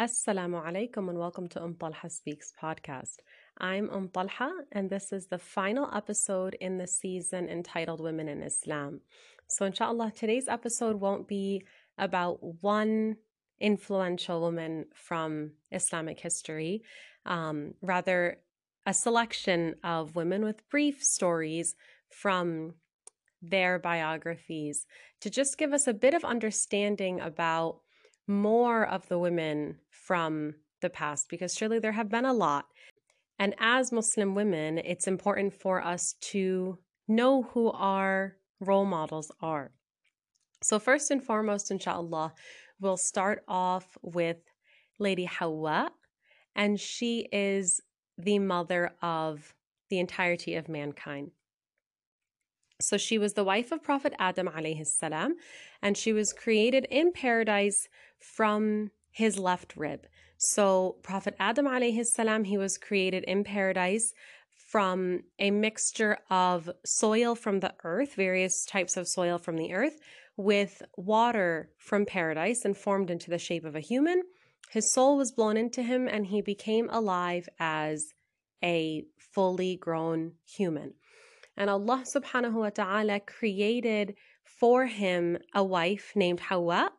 Assalamu alaikum and welcome to Um Talha Speaks podcast. I'm Um Talha and this is the final episode in the season entitled Women in Islam. So, inshallah, today's episode won't be about one influential woman from Islamic history, um, rather, a selection of women with brief stories from their biographies to just give us a bit of understanding about more of the women from the past because surely there have been a lot. And as Muslim women, it's important for us to know who our role models are. So, first and foremost, inshallah, we'll start off with Lady Hawa, and she is the mother of the entirety of mankind. So she was the wife of Prophet Adam alayhi salam, and she was created in paradise from his left rib. So Prophet Adam alayhi salam, he was created in paradise from a mixture of soil from the earth, various types of soil from the earth, with water from paradise and formed into the shape of a human. His soul was blown into him and he became alive as a fully grown human. And Allah subhanahu wa ta'ala created for him a wife named Hawa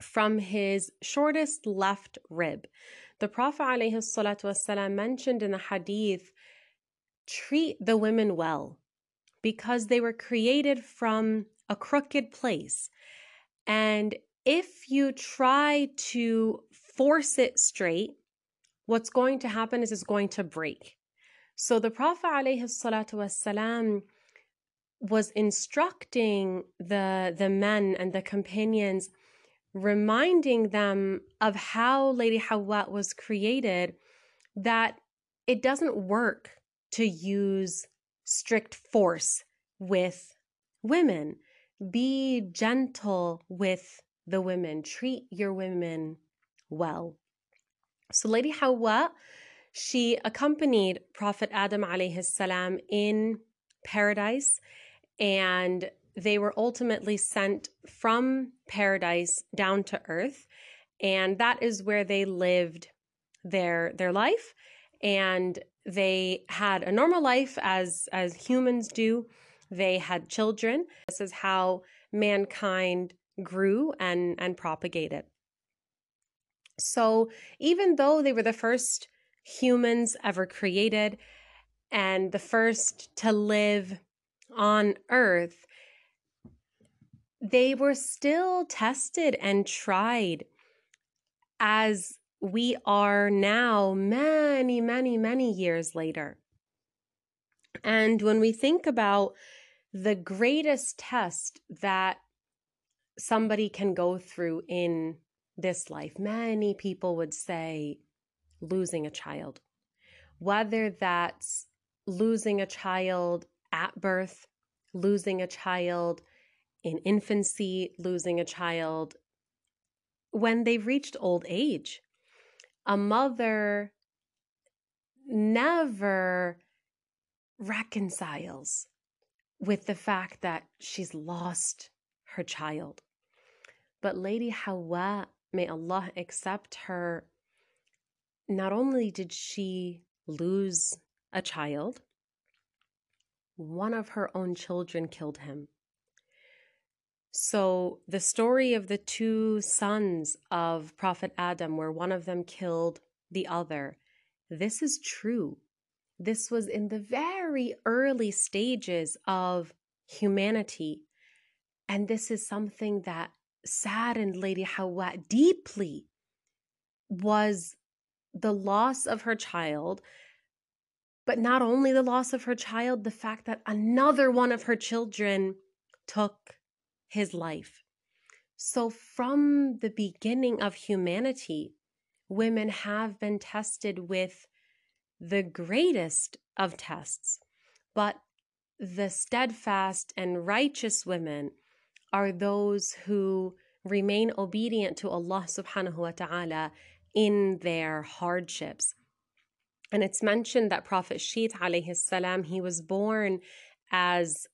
from his shortest left rib. The Prophet ﷺ mentioned in the hadith treat the women well because they were created from a crooked place. And if you try to force it straight, what's going to happen is it's going to break. So the Prophet ﷺ was instructing the the men and the companions reminding them of how Lady Hawa was created, that it doesn't work to use strict force with women. Be gentle with the women, treat your women well. So, Lady Hawa, she accompanied Prophet Adam alayhi salam in paradise and they were ultimately sent from paradise down to earth and that is where they lived their their life and they had a normal life as as humans do. They had children. This is how mankind grew and and propagated. So even though they were the first humans ever created and the first to live on earth they were still tested and tried as we are now, many, many, many years later. And when we think about the greatest test that somebody can go through in this life, many people would say losing a child. Whether that's losing a child at birth, losing a child in infancy, losing a child when they've reached old age. A mother never reconciles with the fact that she's lost her child. But Lady Hawa, may Allah accept her, not only did she lose a child, one of her own children killed him. So, the story of the two sons of Prophet Adam, where one of them killed the other, this is true. This was in the very early stages of humanity. And this is something that saddened Lady Hawa deeply was the loss of her child but not only the loss of her child the fact that another one of her children took his life. So, from the beginning of humanity, women have been tested with the greatest of tests. But the steadfast and righteous women are those who remain obedient to Allah subhanahu wa ta'ala in their hardships. And it's mentioned that Prophet Shith alayhi salam, he was born as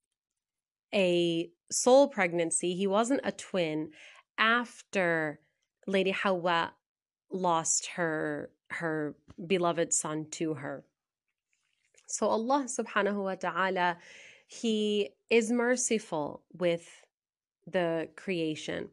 a sole pregnancy. He wasn't a twin after Lady Hawa lost her her beloved son to her. So Allah subhanahu wa ta'ala he is merciful with the creation.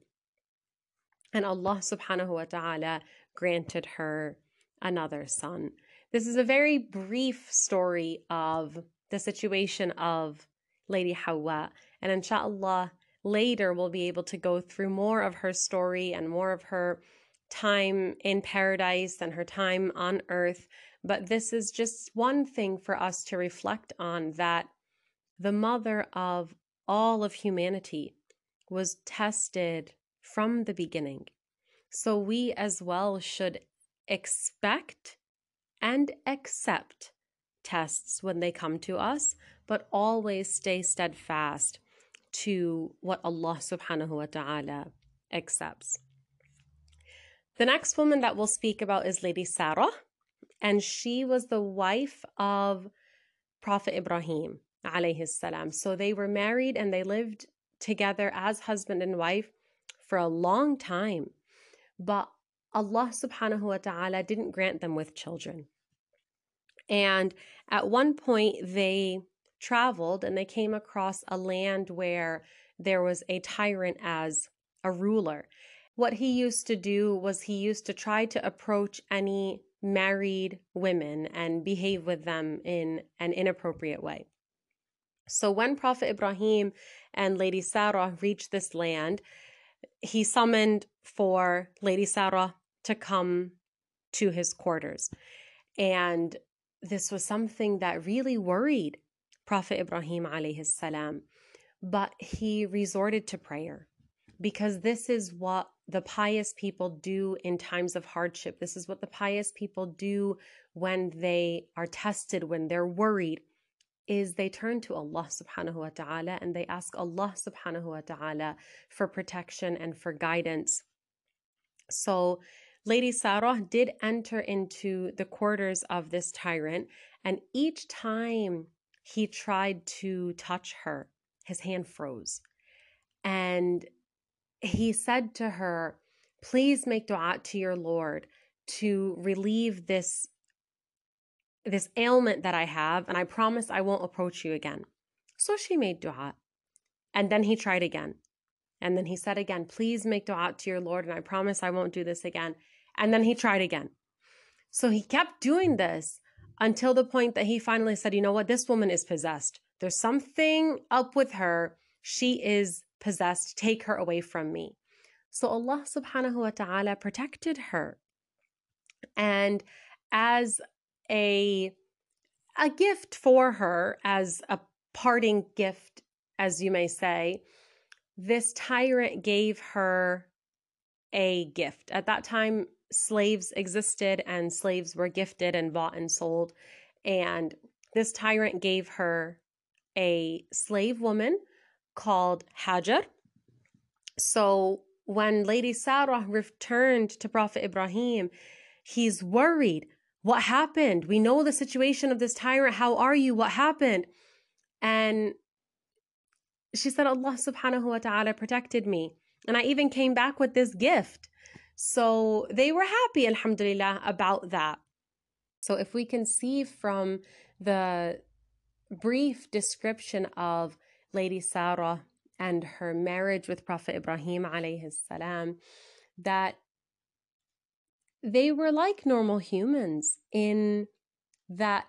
And Allah subhanahu wa ta'ala granted her another son. This is a very brief story of the situation of Lady Hawa. And inshallah, later we'll be able to go through more of her story and more of her time in paradise and her time on earth. But this is just one thing for us to reflect on that the mother of all of humanity was tested from the beginning. So we as well should expect and accept tests when they come to us, but always stay steadfast to what Allah subhanahu wa ta'ala accepts. The next woman that we'll speak about is Lady Sarah, and she was the wife of Prophet Ibrahim alayhi salam. So they were married and they lived together as husband and wife for a long time. But Allah subhanahu wa ta'ala didn't grant them with children. And at one point, they traveled and they came across a land where there was a tyrant as a ruler. What he used to do was he used to try to approach any married women and behave with them in an inappropriate way. So when Prophet Ibrahim and Lady Sarah reached this land, he summoned for Lady Sarah to come to his quarters. And this was something that really worried Prophet Ibrahim alayhi salam. But he resorted to prayer because this is what the pious people do in times of hardship. This is what the pious people do when they are tested, when they're worried, is they turn to Allah subhanahu wa ta'ala and they ask Allah subhanahu wa ta'ala for protection and for guidance. So Lady Sarah did enter into the quarters of this tyrant, and each time he tried to touch her, his hand froze. And he said to her, Please make dua to your Lord to relieve this this ailment that I have, and I promise I won't approach you again. So she made dua. And then he tried again. And then he said again, Please make dua to your Lord, and I promise I won't do this again. And then he tried again. So he kept doing this until the point that he finally said, You know what? This woman is possessed. There's something up with her. She is possessed. Take her away from me. So Allah subhanahu wa ta'ala protected her. And as a a gift for her as a parting gift as you may say this tyrant gave her a gift at that time slaves existed and slaves were gifted and bought and sold. And this tyrant gave her a slave woman called Hajar. So when Lady Sarah returned to Prophet Ibrahim, he's worried. What happened? We know the situation of this tyrant. How are you? What happened? And she said, Allah subhanahu wa ta'ala protected me. And I even came back with this gift. So they were happy, alhamdulillah, about that. So if we can see from the brief description of Lady Sarah and her marriage with Prophet Ibrahim alayhi salam, that they were like normal humans in that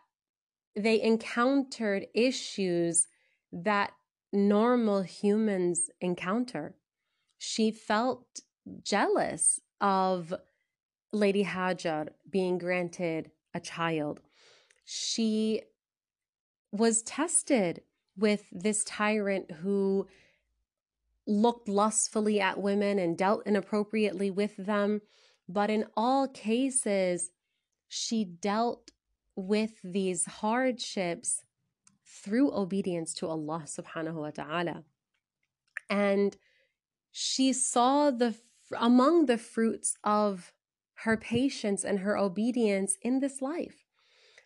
they encountered issues that normal humans encounter. She felt jealous of Lady Hajar being granted a child. She was tested with this tyrant who looked lustfully at women and dealt inappropriately with them. But in all cases, she dealt with these hardships through obedience to Allah subhanahu wa ta'ala. And she saw the among the fruits of her patience and her obedience in this life.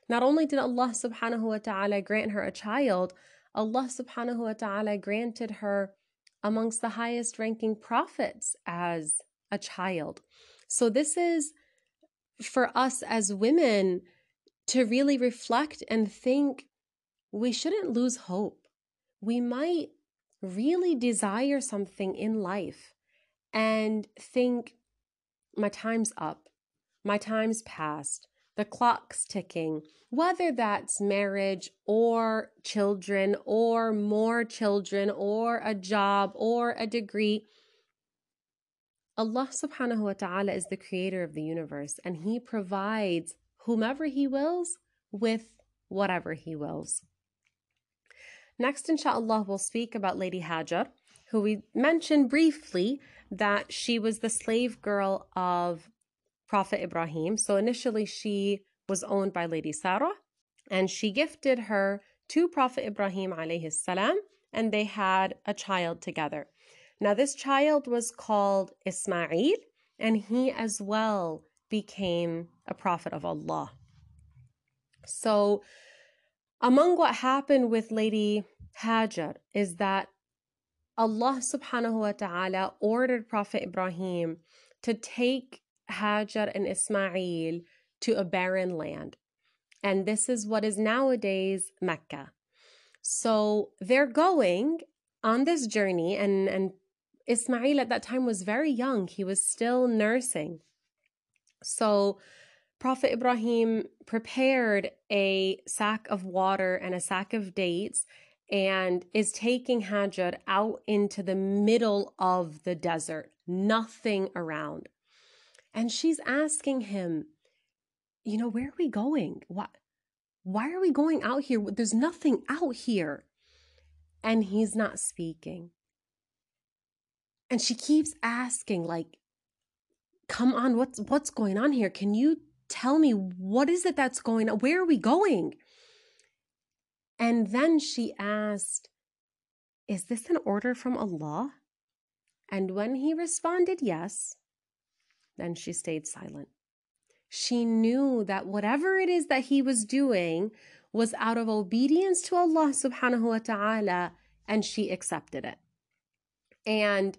Not only did Allah subhanahu wa ta'ala grant her a child, Allah subhanahu wa ta'ala granted her amongst the highest ranking prophets as a child. So this is for us as women to really reflect and think we shouldn't lose hope. We might really desire something in life and think, my time's up, my time's past, the clock's ticking, whether that's marriage or children or more children or a job or a degree. Allah subhanahu wa ta'ala is the creator of the universe and He provides whomever He wills with whatever He wills. Next, inshallah, we'll speak about Lady Hajar, who we mentioned briefly that she was the slave girl of Prophet Ibrahim. So initially, she was owned by Lady Sarah, and she gifted her to Prophet Ibrahim alayhi salam, and they had a child together. Now, this child was called Ismail, and he as well became a prophet of Allah. So, among what happened with Lady Hajar is that Allah subhanahu wa ta'ala ordered Prophet Ibrahim to take Hajar and Ismail to a barren land. And this is what is nowadays Mecca. So they're going on this journey, and, and Ismail at that time was very young. He was still nursing. So Prophet Ibrahim prepared a sack of water and a sack of dates and is taking Hajar out into the middle of the desert, nothing around. And she's asking him, you know, where are we going? What why are we going out here? There's nothing out here. And he's not speaking. And she keeps asking, like, come on, what's what's going on here? Can you tell me what is it that's going on? Where are we going? And then she asked, Is this an order from Allah? And when he responded yes, then she stayed silent. She knew that whatever it is that he was doing was out of obedience to Allah subhanahu wa ta'ala, and she accepted it. And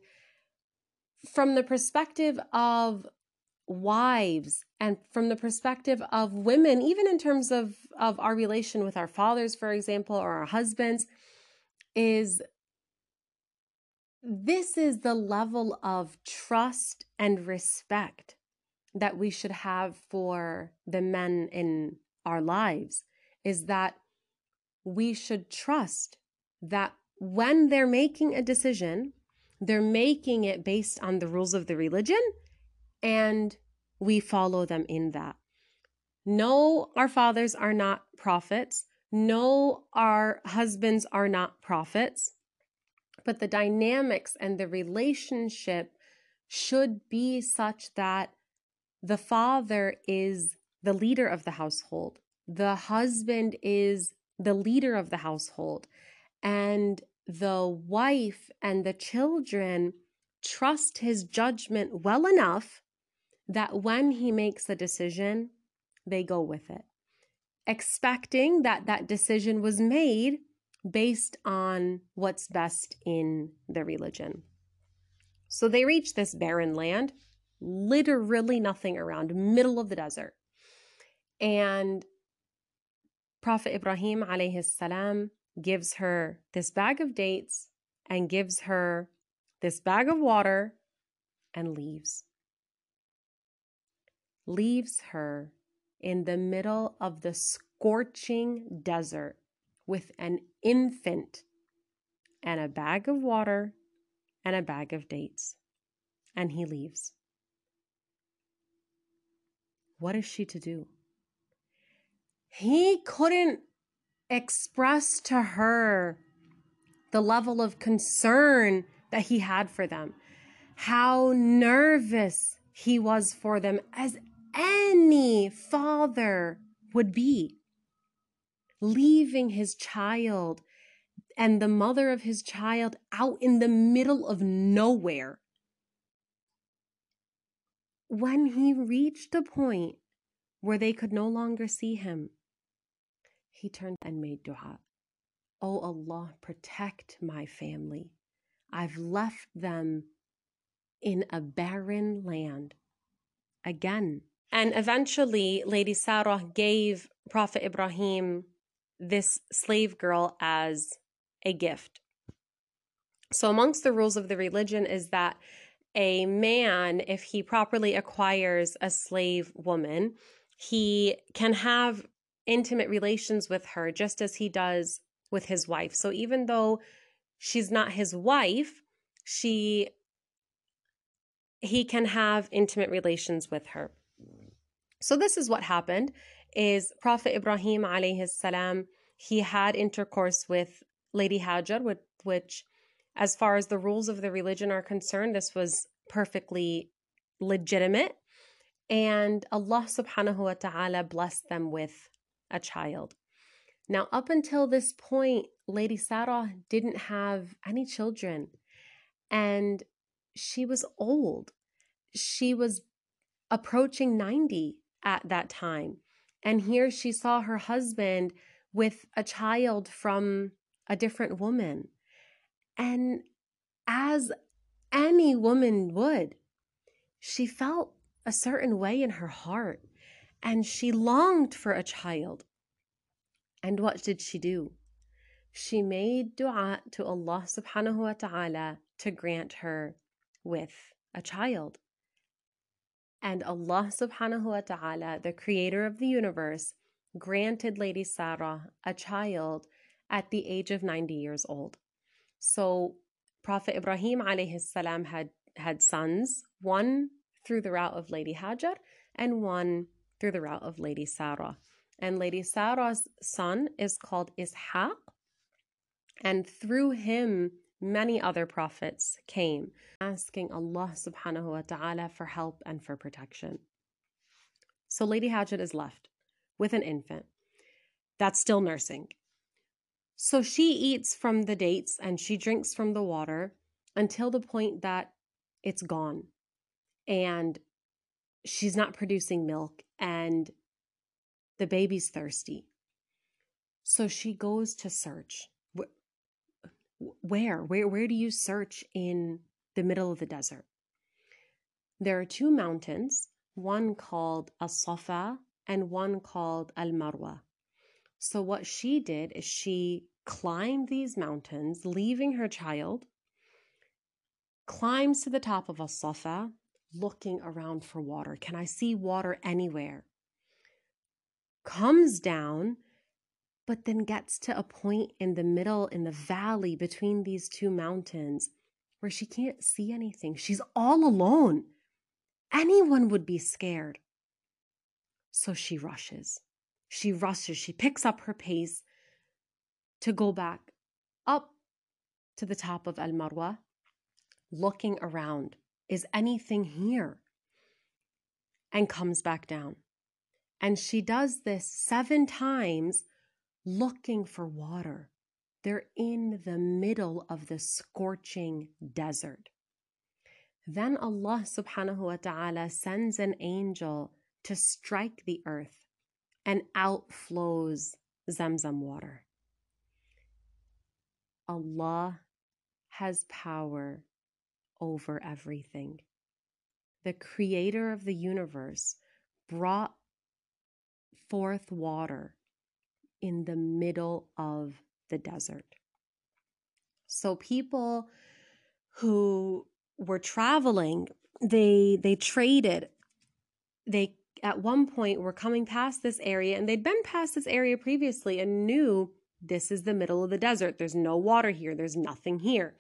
from the perspective of wives and from the perspective of women, even in terms of, of our relation with our fathers, for example, or our husbands, is this is the level of trust and respect that we should have for the men in our lives is that we should trust that when they're making a decision, they're making it based on the rules of the religion and we follow them in that. No, our fathers are not prophets. No, our husbands are not prophets. But the dynamics and the relationship should be such that the father is the leader of the household, the husband is the leader of the household, and the wife and the children trust his judgment well enough that when he makes a decision, they go with it, expecting that that decision was made based on what's best in the religion. So they reach this barren land, literally nothing around, middle of the desert. And Prophet Ibrahim alayhi salam gives her this bag of dates and gives her this bag of water and leaves leaves her in the middle of the scorching desert with an infant and a bag of water and a bag of dates. And he leaves. What is she to do? He couldn't express to her the level of concern that he had for them, how nervous he was for them, as any father would be. Leaving his child and the mother of his child out in the middle of nowhere. When he reached a point where they could no longer see him, he turned and made dua. Oh Allah, protect my family. I've left them in a barren land. Again, And eventually, Lady Sarah gave Prophet Ibrahim this slave girl as a gift. So, amongst the rules of the religion is that a man, if he properly acquires a slave woman, he can have intimate relations with her just as he does with his wife. So, even though she's not his wife, she he can have intimate relations with her. So this is what happened is Prophet Ibrahim alayhi salam he had intercourse with Lady Hajar with which as far as the rules of the religion are concerned this was perfectly legitimate and Allah subhanahu wa ta'ala blessed them with a child. Now up until this point Lady Sarah didn't have any children and she was old. She was approaching 90 at that time. And here she saw her husband with a child from a different woman. And as any woman would, she felt a certain way in her heart and she longed for a child. And what did she do? She made dua to Allah subhanahu wa ta'ala to grant her with a child. And Allah subhanahu wa ta'ala, the creator of the universe, granted Lady Sarah a child at the age of 90 years old. So Prophet Ibrahim alayhi salam had, had sons, one through the route of Lady Hajar and one through the route of Lady Sarah. And Lady Sarah's son is called Ishaq. And through him, many other prophets came asking Allah subhanahu wa ta'ala for help and for protection. So Lady Hajar is left with an infant that's still nursing. So she eats from the dates and she drinks from the water until the point that it's gone and she's not producing milk and the baby's thirsty. So she goes to search. Where? Where where do you search in the middle of the desert? There are two mountains one called as-safa and one called al-marwa. So what she did is she climbed these mountains leaving her child climbs to the top of as-safa looking around for water can i see water anywhere comes down but then gets to a point in the middle, in the valley between these two mountains, where she can't see anything. She's all alone. Anyone would be scared. So she rushes. She rushes. She picks up her pace to go back up to the top of Al Marwa, looking around. Is anything here? And comes back down. And she does this seven times looking for water. They're in the middle of the scorching desert. Then Allah subhanahu wa ta'ala sends an angel to strike the earth and outflows Zamzam water. Allah has power over everything. The creator of the universe brought forth water in the middle of the desert. So people who were traveling, they they traded. They at one point were coming past this area and they'd been past this area previously and knew this is the middle of the desert. There's no water here. There's nothing here.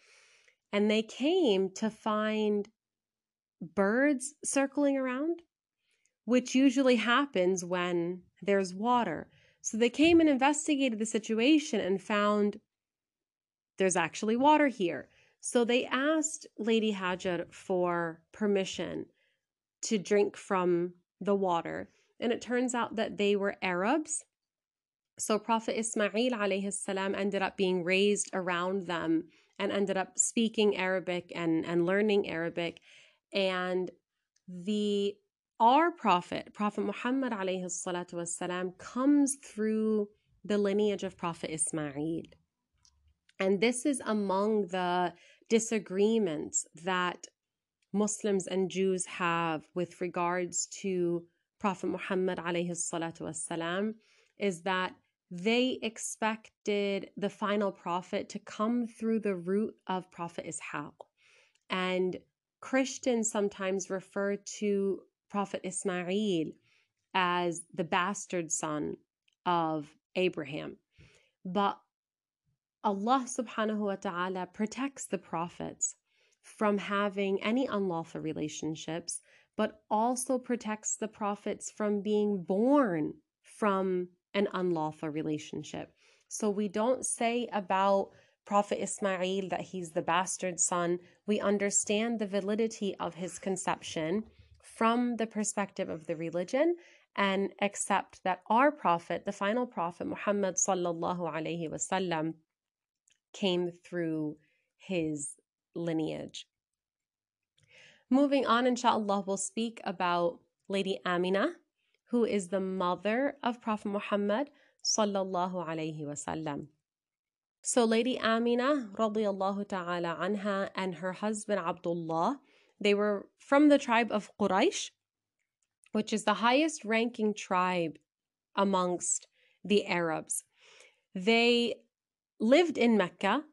And they came to find birds circling around, which usually happens when there's water. So they came and investigated the situation and found there's actually water here. So they asked Lady Hajar for permission to drink from the water. And it turns out that they were Arabs. So Prophet Ismail alayhi salam ended up being raised around them and ended up speaking Arabic and, and learning Arabic. And the our prophet, Prophet Muhammad alayhi salatu wasalam, comes through the lineage of Prophet Ismail. And this is among the disagreements that Muslims and Jews have with regards to Prophet Muhammad alayhi salatu wasalam is that they expected the final prophet to come through the root of Prophet Ishaq. And Christians sometimes refer to Prophet Ismail as the bastard son of Abraham. But Allah subhanahu wa ta'ala protects the prophets from having any unlawful relationships, but also protects the prophets from being born from an unlawful relationship. So we don't say about Prophet Ismail that he's the bastard son. We understand the validity of his conception from the perspective of the religion and accept that our prophet, the final prophet Muhammad sallallahu alaihi wasallam, came through his lineage. Moving on, inshallah, we'll speak about Lady Amina, who is the mother of Prophet Muhammad sallallahu alaihi wasallam. So Lady Amina radiallahu ta'ala anha and her husband Abdullah, they were from the tribe of Quraysh, which is the highest ranking tribe amongst the Arabs. They lived in Mecca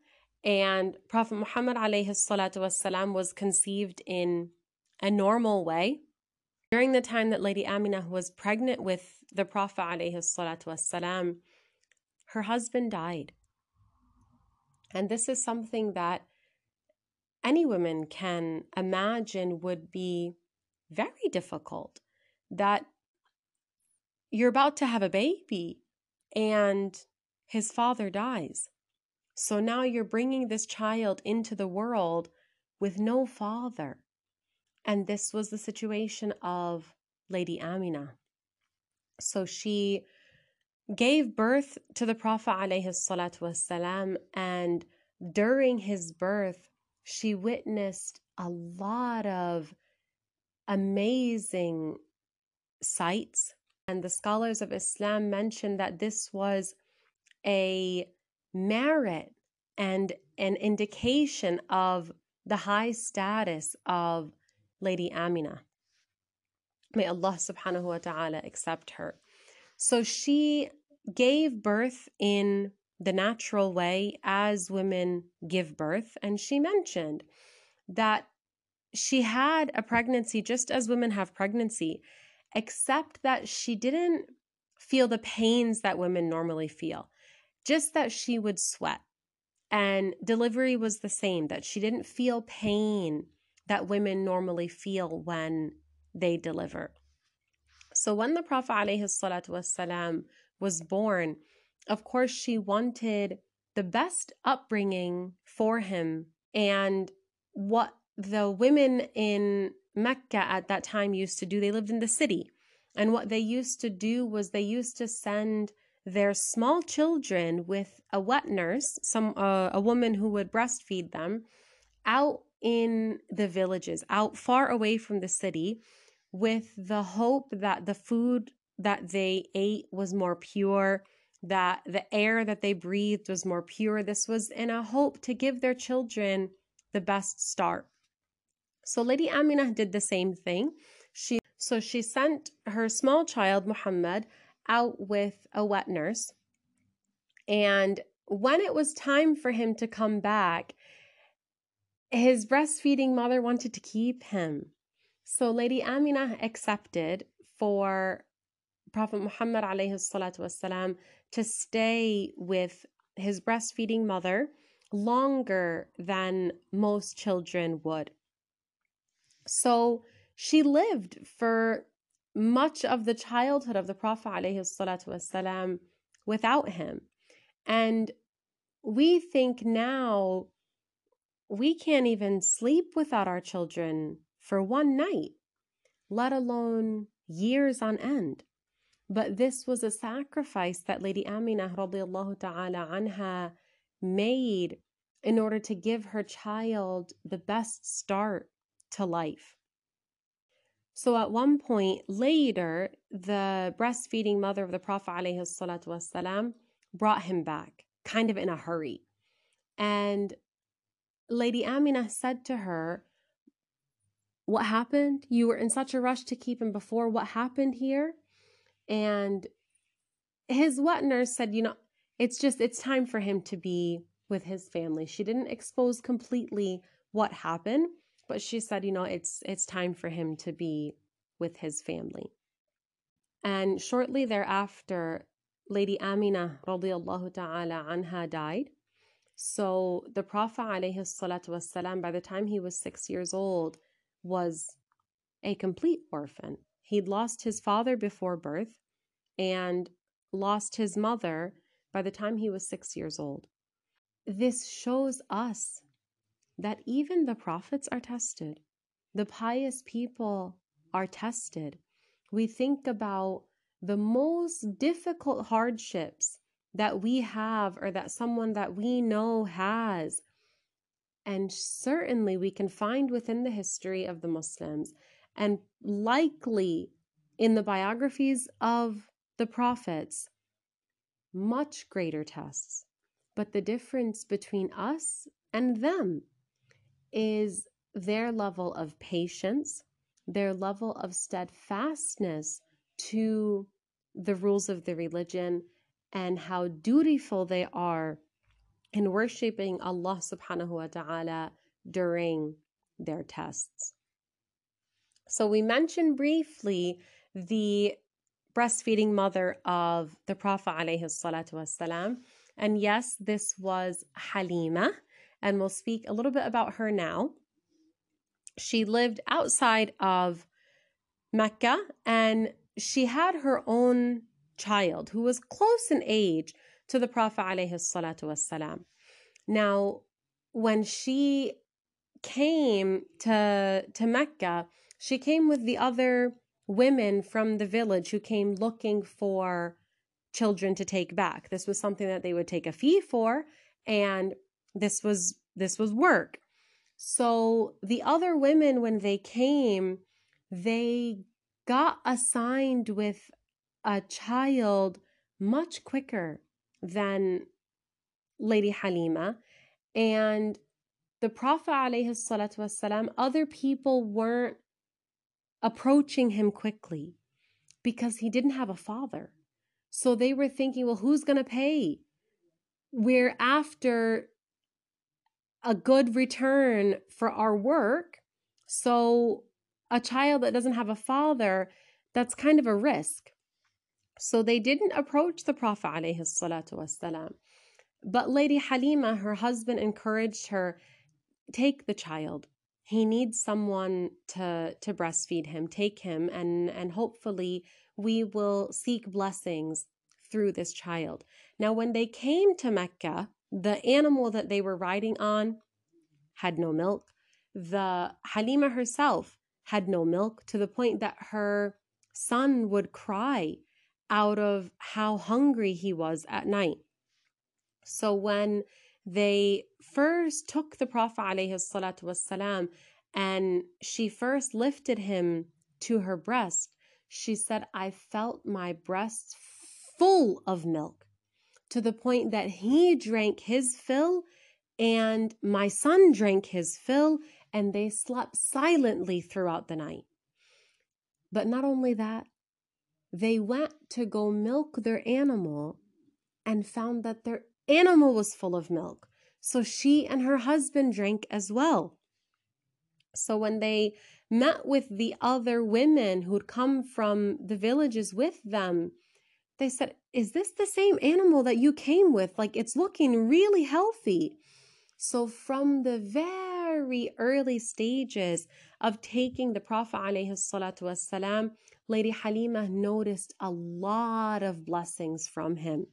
and Prophet Muhammad alayhi salatu was conceived in a normal way. During the time that Lady Amina was pregnant with the Prophet wasalam, her husband died. And this is something that any woman can imagine would be very difficult. That you're about to have a baby and his father dies. So now you're bringing this child into the world with no father. And this was the situation of Lady Amina. So she gave birth to the Prophet والسلام, and during his birth, she witnessed a lot of amazing sights. And the scholars of Islam mentioned that this was a merit and an indication of the high status of Lady Amina. May Allah subhanahu wa ta'ala accept her. So she gave birth in the natural way as women give birth. And she mentioned that she had a pregnancy just as women have pregnancy, except that she didn't feel the pains that women normally feel just that she would sweat. And delivery was the same, that she didn't feel pain that women normally feel when they deliver. So when the Prophet ﷺ was born, of course, she wanted the best upbringing for him. And what the women in Mecca at that time used to do, they lived in the city. And what they used to do was they used to send their small children with a wet nurse, some uh, a woman who would breastfeed them, out in the villages, out far away from the city, with the hope that the food that they ate was more pure, that the air that they breathed was more pure. This was in a hope to give their children the best start. So Lady Amina did the same thing. She so she sent her small child Muhammad out with a wet nurse. And when it was time for him to come back, his breastfeeding mother wanted to keep him. So Lady Amina accepted for Prophet Muhammad والسلام, to stay with his breastfeeding mother longer than most children would. So she lived for much of the childhood of the Prophet والسلام, without him. And we think now we can't even sleep without our children for one night, let alone years on end. But this was a sacrifice that Lady Amina radiallahu ta'ala anha made in order to give her child the best start to life. So at one point later, the breastfeeding mother of the Prophet والسلام, brought him back, kind of in a hurry. And Lady Amina said to her, what happened? You were in such a rush to keep him before. What happened here? And his wet nurse said, You know, it's just, it's time for him to be with his family. She didn't expose completely what happened, but she said, you know, it's it's time for him to be with his family. And shortly thereafter, Lady Amina radiallahu ta'ala anha died. So the Prophet wasalam, by the time he was six years old, was a complete orphan. He'd lost his father before birth and lost his mother by the time he was six years old. This shows us that even the prophets are tested, the pious people are tested. We think about the most difficult hardships that we have or that someone that we know has. And certainly we can find within the history of the Muslims and likely in the biographies of the prophets much greater tests. But the difference between us and them is their level of patience, their level of steadfastness to the rules of the religion, and how dutiful they are in worshiping Allah subhanahu wa ta'ala during their tests. So, we mentioned briefly the breastfeeding mother of the Prophet wasalam. And yes, this was Halima, and we'll speak a little bit about her now. She lived outside of Mecca and she had her own child who was close in age to the Prophet alayhi Now, when she came to to Mecca, she came with the other women from the village who came looking for children to take back. This was something that they would take a fee for and this was this was work. So the other women when they came, they got assigned with a child much quicker than Lady Halima and the Prophet والسلام, other people weren't approaching him quickly because he didn't have a father. So they were thinking, well, who's going to pay? We're after a good return for our work. So a child that doesn't have a father, that's kind of a risk. So they didn't approach the Prophet والسلام. But Lady Halima, her husband, encouraged her, take the child. He needs someone to, to breastfeed him. Take him and, and hopefully we will seek blessings through this child. Now, when they came to Mecca, the animal that they were riding on had no milk. The Halima herself had no milk to the point that her son would cry out of how hungry he was at night. So when they first took the Prophet والسلام, and she first lifted him to her breast, she said, I felt my breast full of milk to the point that he drank his fill and my son drank his fill and they slept silently throughout the night. But not only that, they went to go milk their animal and found that their animal was full of milk. So she and her husband drank as well. So when they met with the other women who'd come from the villages with them, they said, Is this the same animal that you came with? Like it's looking really healthy. So from the very early stages of taking the Prophet والسلام, Lady Halima noticed a lot of blessings from him.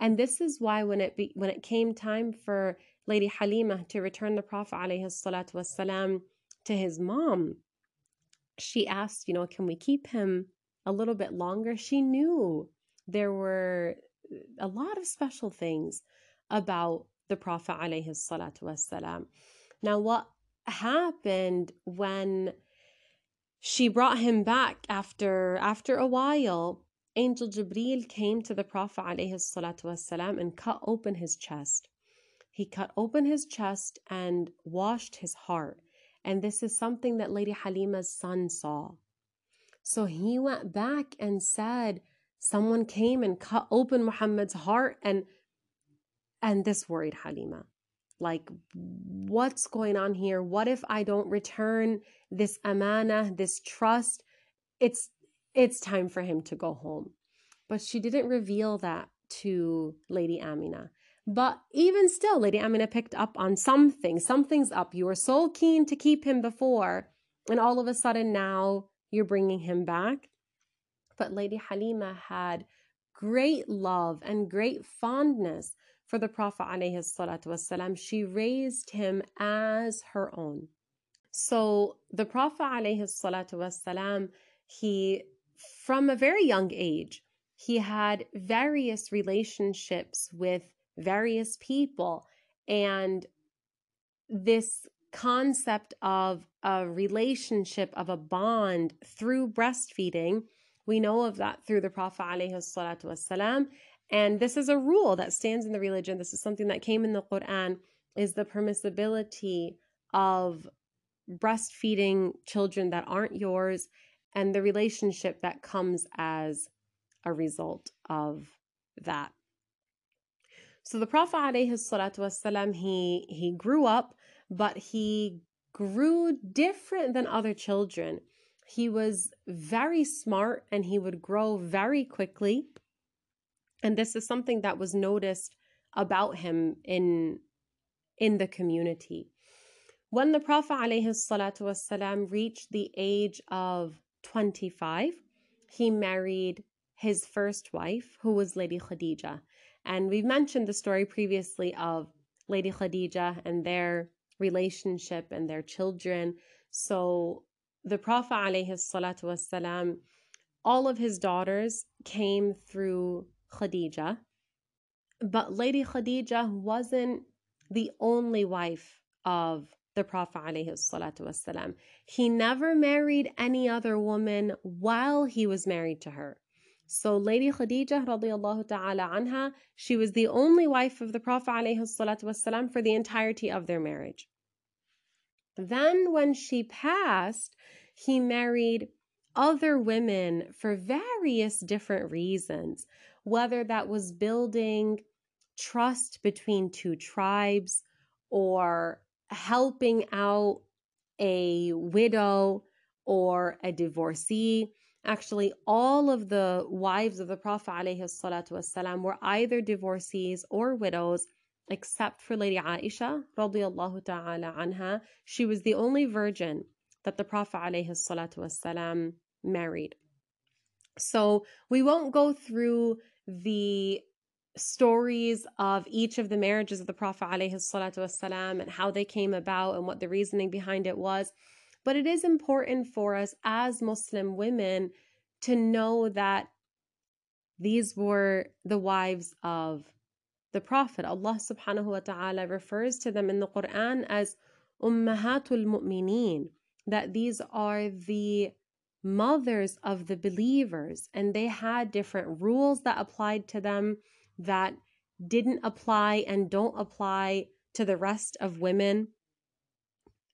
And this is why when it be, when it came time for Lady Halima to return the Prophet والسلام, to his mom, she asked, you know, can we keep him a little bit longer? She knew there were a lot of special things about the Prophet والسلام. Now, what happened when she brought him back after after a while? Angel Jibril came to the Prophet والسلام, and cut open his chest. He cut open his chest and washed his heart And this is something that Lady Halima's son saw. So he went back and said, Someone came and cut open Muhammad's heart and and this worried Halima. Like, what's going on here? What if I don't return this amana, this trust? It's it's time for him to go home. But she didn't reveal that to Lady Amina. But even still, Lady Amina picked up on something. Something's up. You were so keen to keep him before, and all of a sudden now you're bringing him back. But Lady Halima had great love and great fondness for the Prophet والسلام, she raised him as her own. So the Prophet والسلام, he from a very young age, he had various relationships with various people and this concept of a relationship of a bond through breastfeeding we know of that through the prophet والسلام, and this is a rule that stands in the religion. This is something that came in the Quran is the permissibility of breastfeeding children that aren't yours and the relationship that comes as a result of that. So the Prophet والسلام, he he grew up, but he grew different than other children. He was very smart and he would grow very quickly. And this is something that was noticed about him in, in the community. When the Prophet ﷺ reached the age of 25, he married his first wife, who was Lady Khadija. And we've mentioned the story previously of Lady Khadija and their relationship and their children. So the Prophet ﷺ, all of his daughters came through Khadija. But Lady Khadija wasn't the only wife of the Prophet ﷺ. He never married any other woman while he was married to her. So Lady Khadija radiallahu ta'ala anha, she was the only wife of the Prophet ﷺ for the entirety of their marriage. Then when she passed, he married other women for various different reasons whether that was building trust between two tribes or helping out a widow or a divorcee. Actually, all of the wives of the Prophet ﷺ were either divorcees or widows, except for Lady Aisha radiallahu ta'ala anha. She was the only virgin that the Prophet ﷺ married. So we won't go through the stories of each of the marriages of the Prophet والسلام, and how they came about and what the reasoning behind it was. But it is important for us as Muslim women to know that these were the wives of the Prophet Allah subhanahu wa ta'ala refers to them in the Quran as Ummahatul Mu'mineen, that these are the mothers of the believers, and they had different rules that applied to them that didn't apply and don't apply to the rest of women.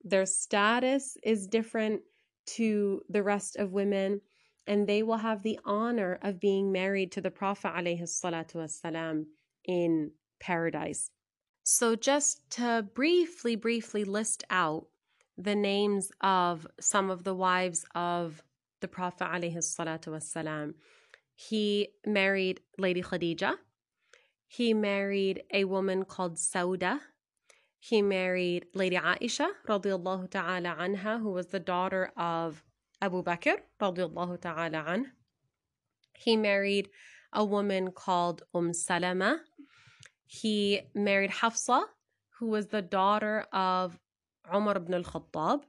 Their status is different to the rest of women, and they will have the honor of being married to the Prophet in paradise. So, just to briefly, briefly list out the names of some of the wives of the Prophet والسلام, he married Lady Khadija. He married a woman called Sauda. He married Lady Aisha radiallahu ta'ala anha, who was the daughter of Abu Bakr radiallahu ta'ala anh. He married a woman called Umm Salama. He married Hafsa, who was the daughter of Umar ibn al-Khattab.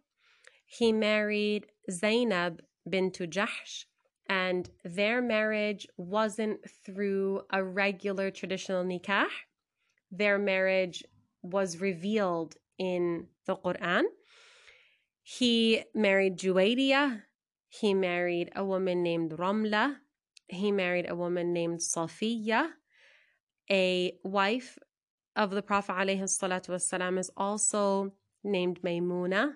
He married Zainab bintu Jahsh, and their marriage wasn't through a regular traditional nikah. Their marriage was revealed in the Quran. He married Juwayriya. He married a woman named Ramla He married a woman named Safiya. A wife of the Prophet ﷺ is also named Maymuna.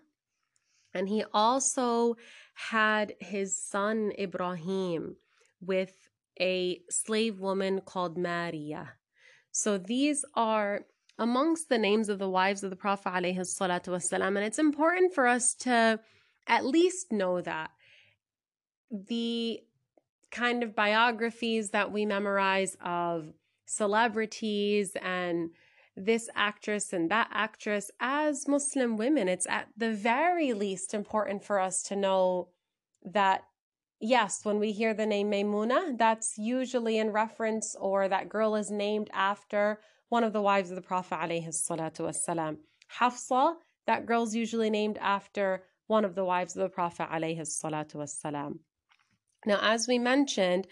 And he also had his son Ibrahim with a slave woman called Maria. So these are amongst the names of the wives of the Prophet والسلام, and it's important for us to at least know that the kind of biographies that we memorize of celebrities and this actress and that actress as Muslim women, it's at the very least important for us to know that yes, when we hear the name Maymuna, that's usually in reference or that girl is named after one of the wives of the Prophet alayhi Hafsa, that girl's usually named after one of the wives of the Prophet alayhi Now, as we mentioned,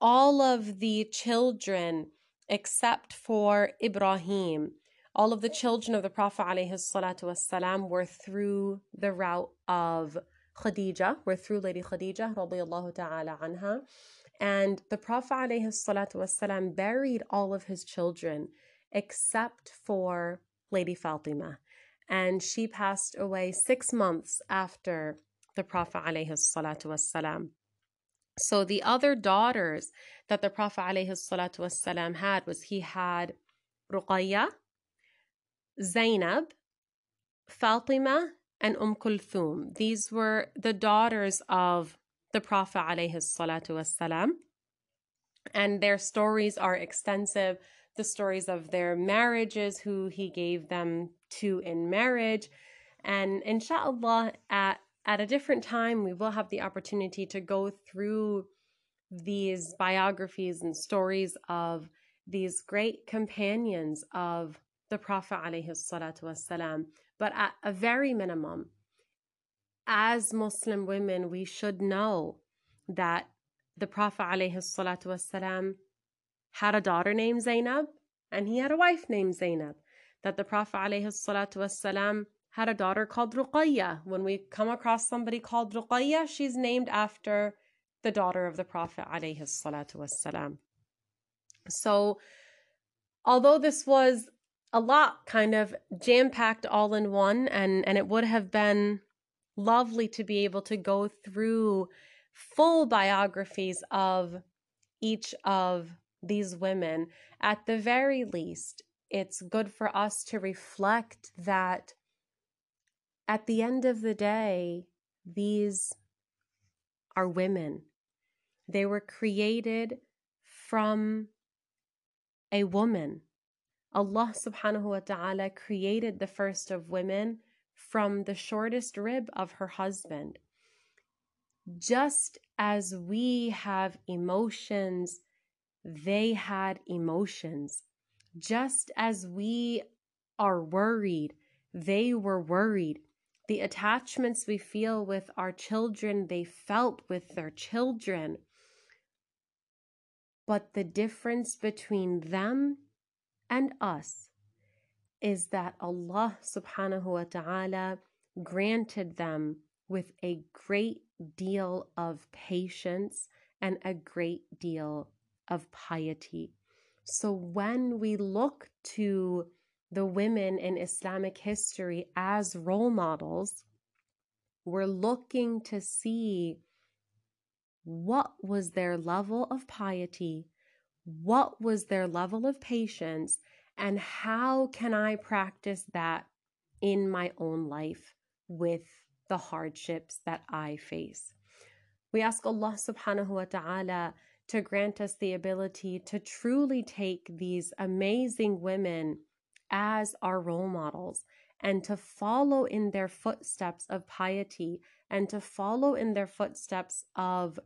all of the children except for Ibrahim, all of the children of the Prophet alayhi were through the route of Khadija, were through Lady Khadija ta'ala anha. And the Prophet alayhi buried all of his children except for Lady Fatima. And she passed away six months after the Prophet ﷺ. So the other daughters that the Prophet ﷺ had was he had Ruqayya, Zainab, Fatima, and Umm Kulthum. These were the daughters of the Prophet ﷺ. And their stories are extensive the stories of their marriages, who he gave them to in marriage. And inshallah, at, at a different time, we will have the opportunity to go through these biographies and stories of these great companions of the Prophet والسلام. But at a very minimum, as Muslim women, we should know that the Prophet والسلام, had a daughter named Zainab and he had a wife named Zainab. That the Prophet ﷺ had a daughter called Ruqayya. When we come across somebody called Ruqayya, she's named after the daughter of the Prophet ﷺ. So, although this was a lot kind of jam packed all in one, and, and it would have been lovely to be able to go through full biographies of each of these women, at the very least, it's good for us to reflect that at the end of the day, these are women. They were created from a woman. Allah subhanahu wa ta'ala created the first of women from the shortest rib of her husband. Just as we have emotions they had emotions. Just as we are worried, they were worried. The attachments we feel with our children, they felt with their children. But the difference between them and us is that Allah subhanahu wa ta'ala granted them with a great deal of patience and a great deal of piety. So when we look to the women in Islamic history as role models, we're looking to see what was their level of piety, what was their level of patience, and how can I practice that in my own life with the hardships that I face. We ask Allah subhanahu wa ta'ala to grant us the ability to truly take these amazing women as our role models and to follow in their footsteps of piety and to follow in their footsteps of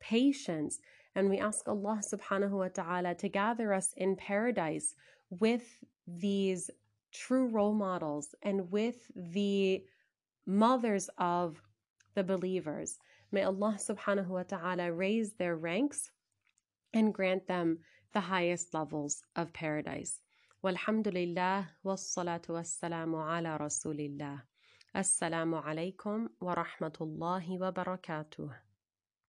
patience. And we ask Allah subhanahu wa ta'ala to gather us in paradise with these true role models and with the mothers of the believers. May Allah subhanahu wa ta'ala raise their ranks and grant them the highest levels of paradise. والحمد لله والصلاة والسلام على رسول الله. السلام عليكم ورحمة الله وبركاته.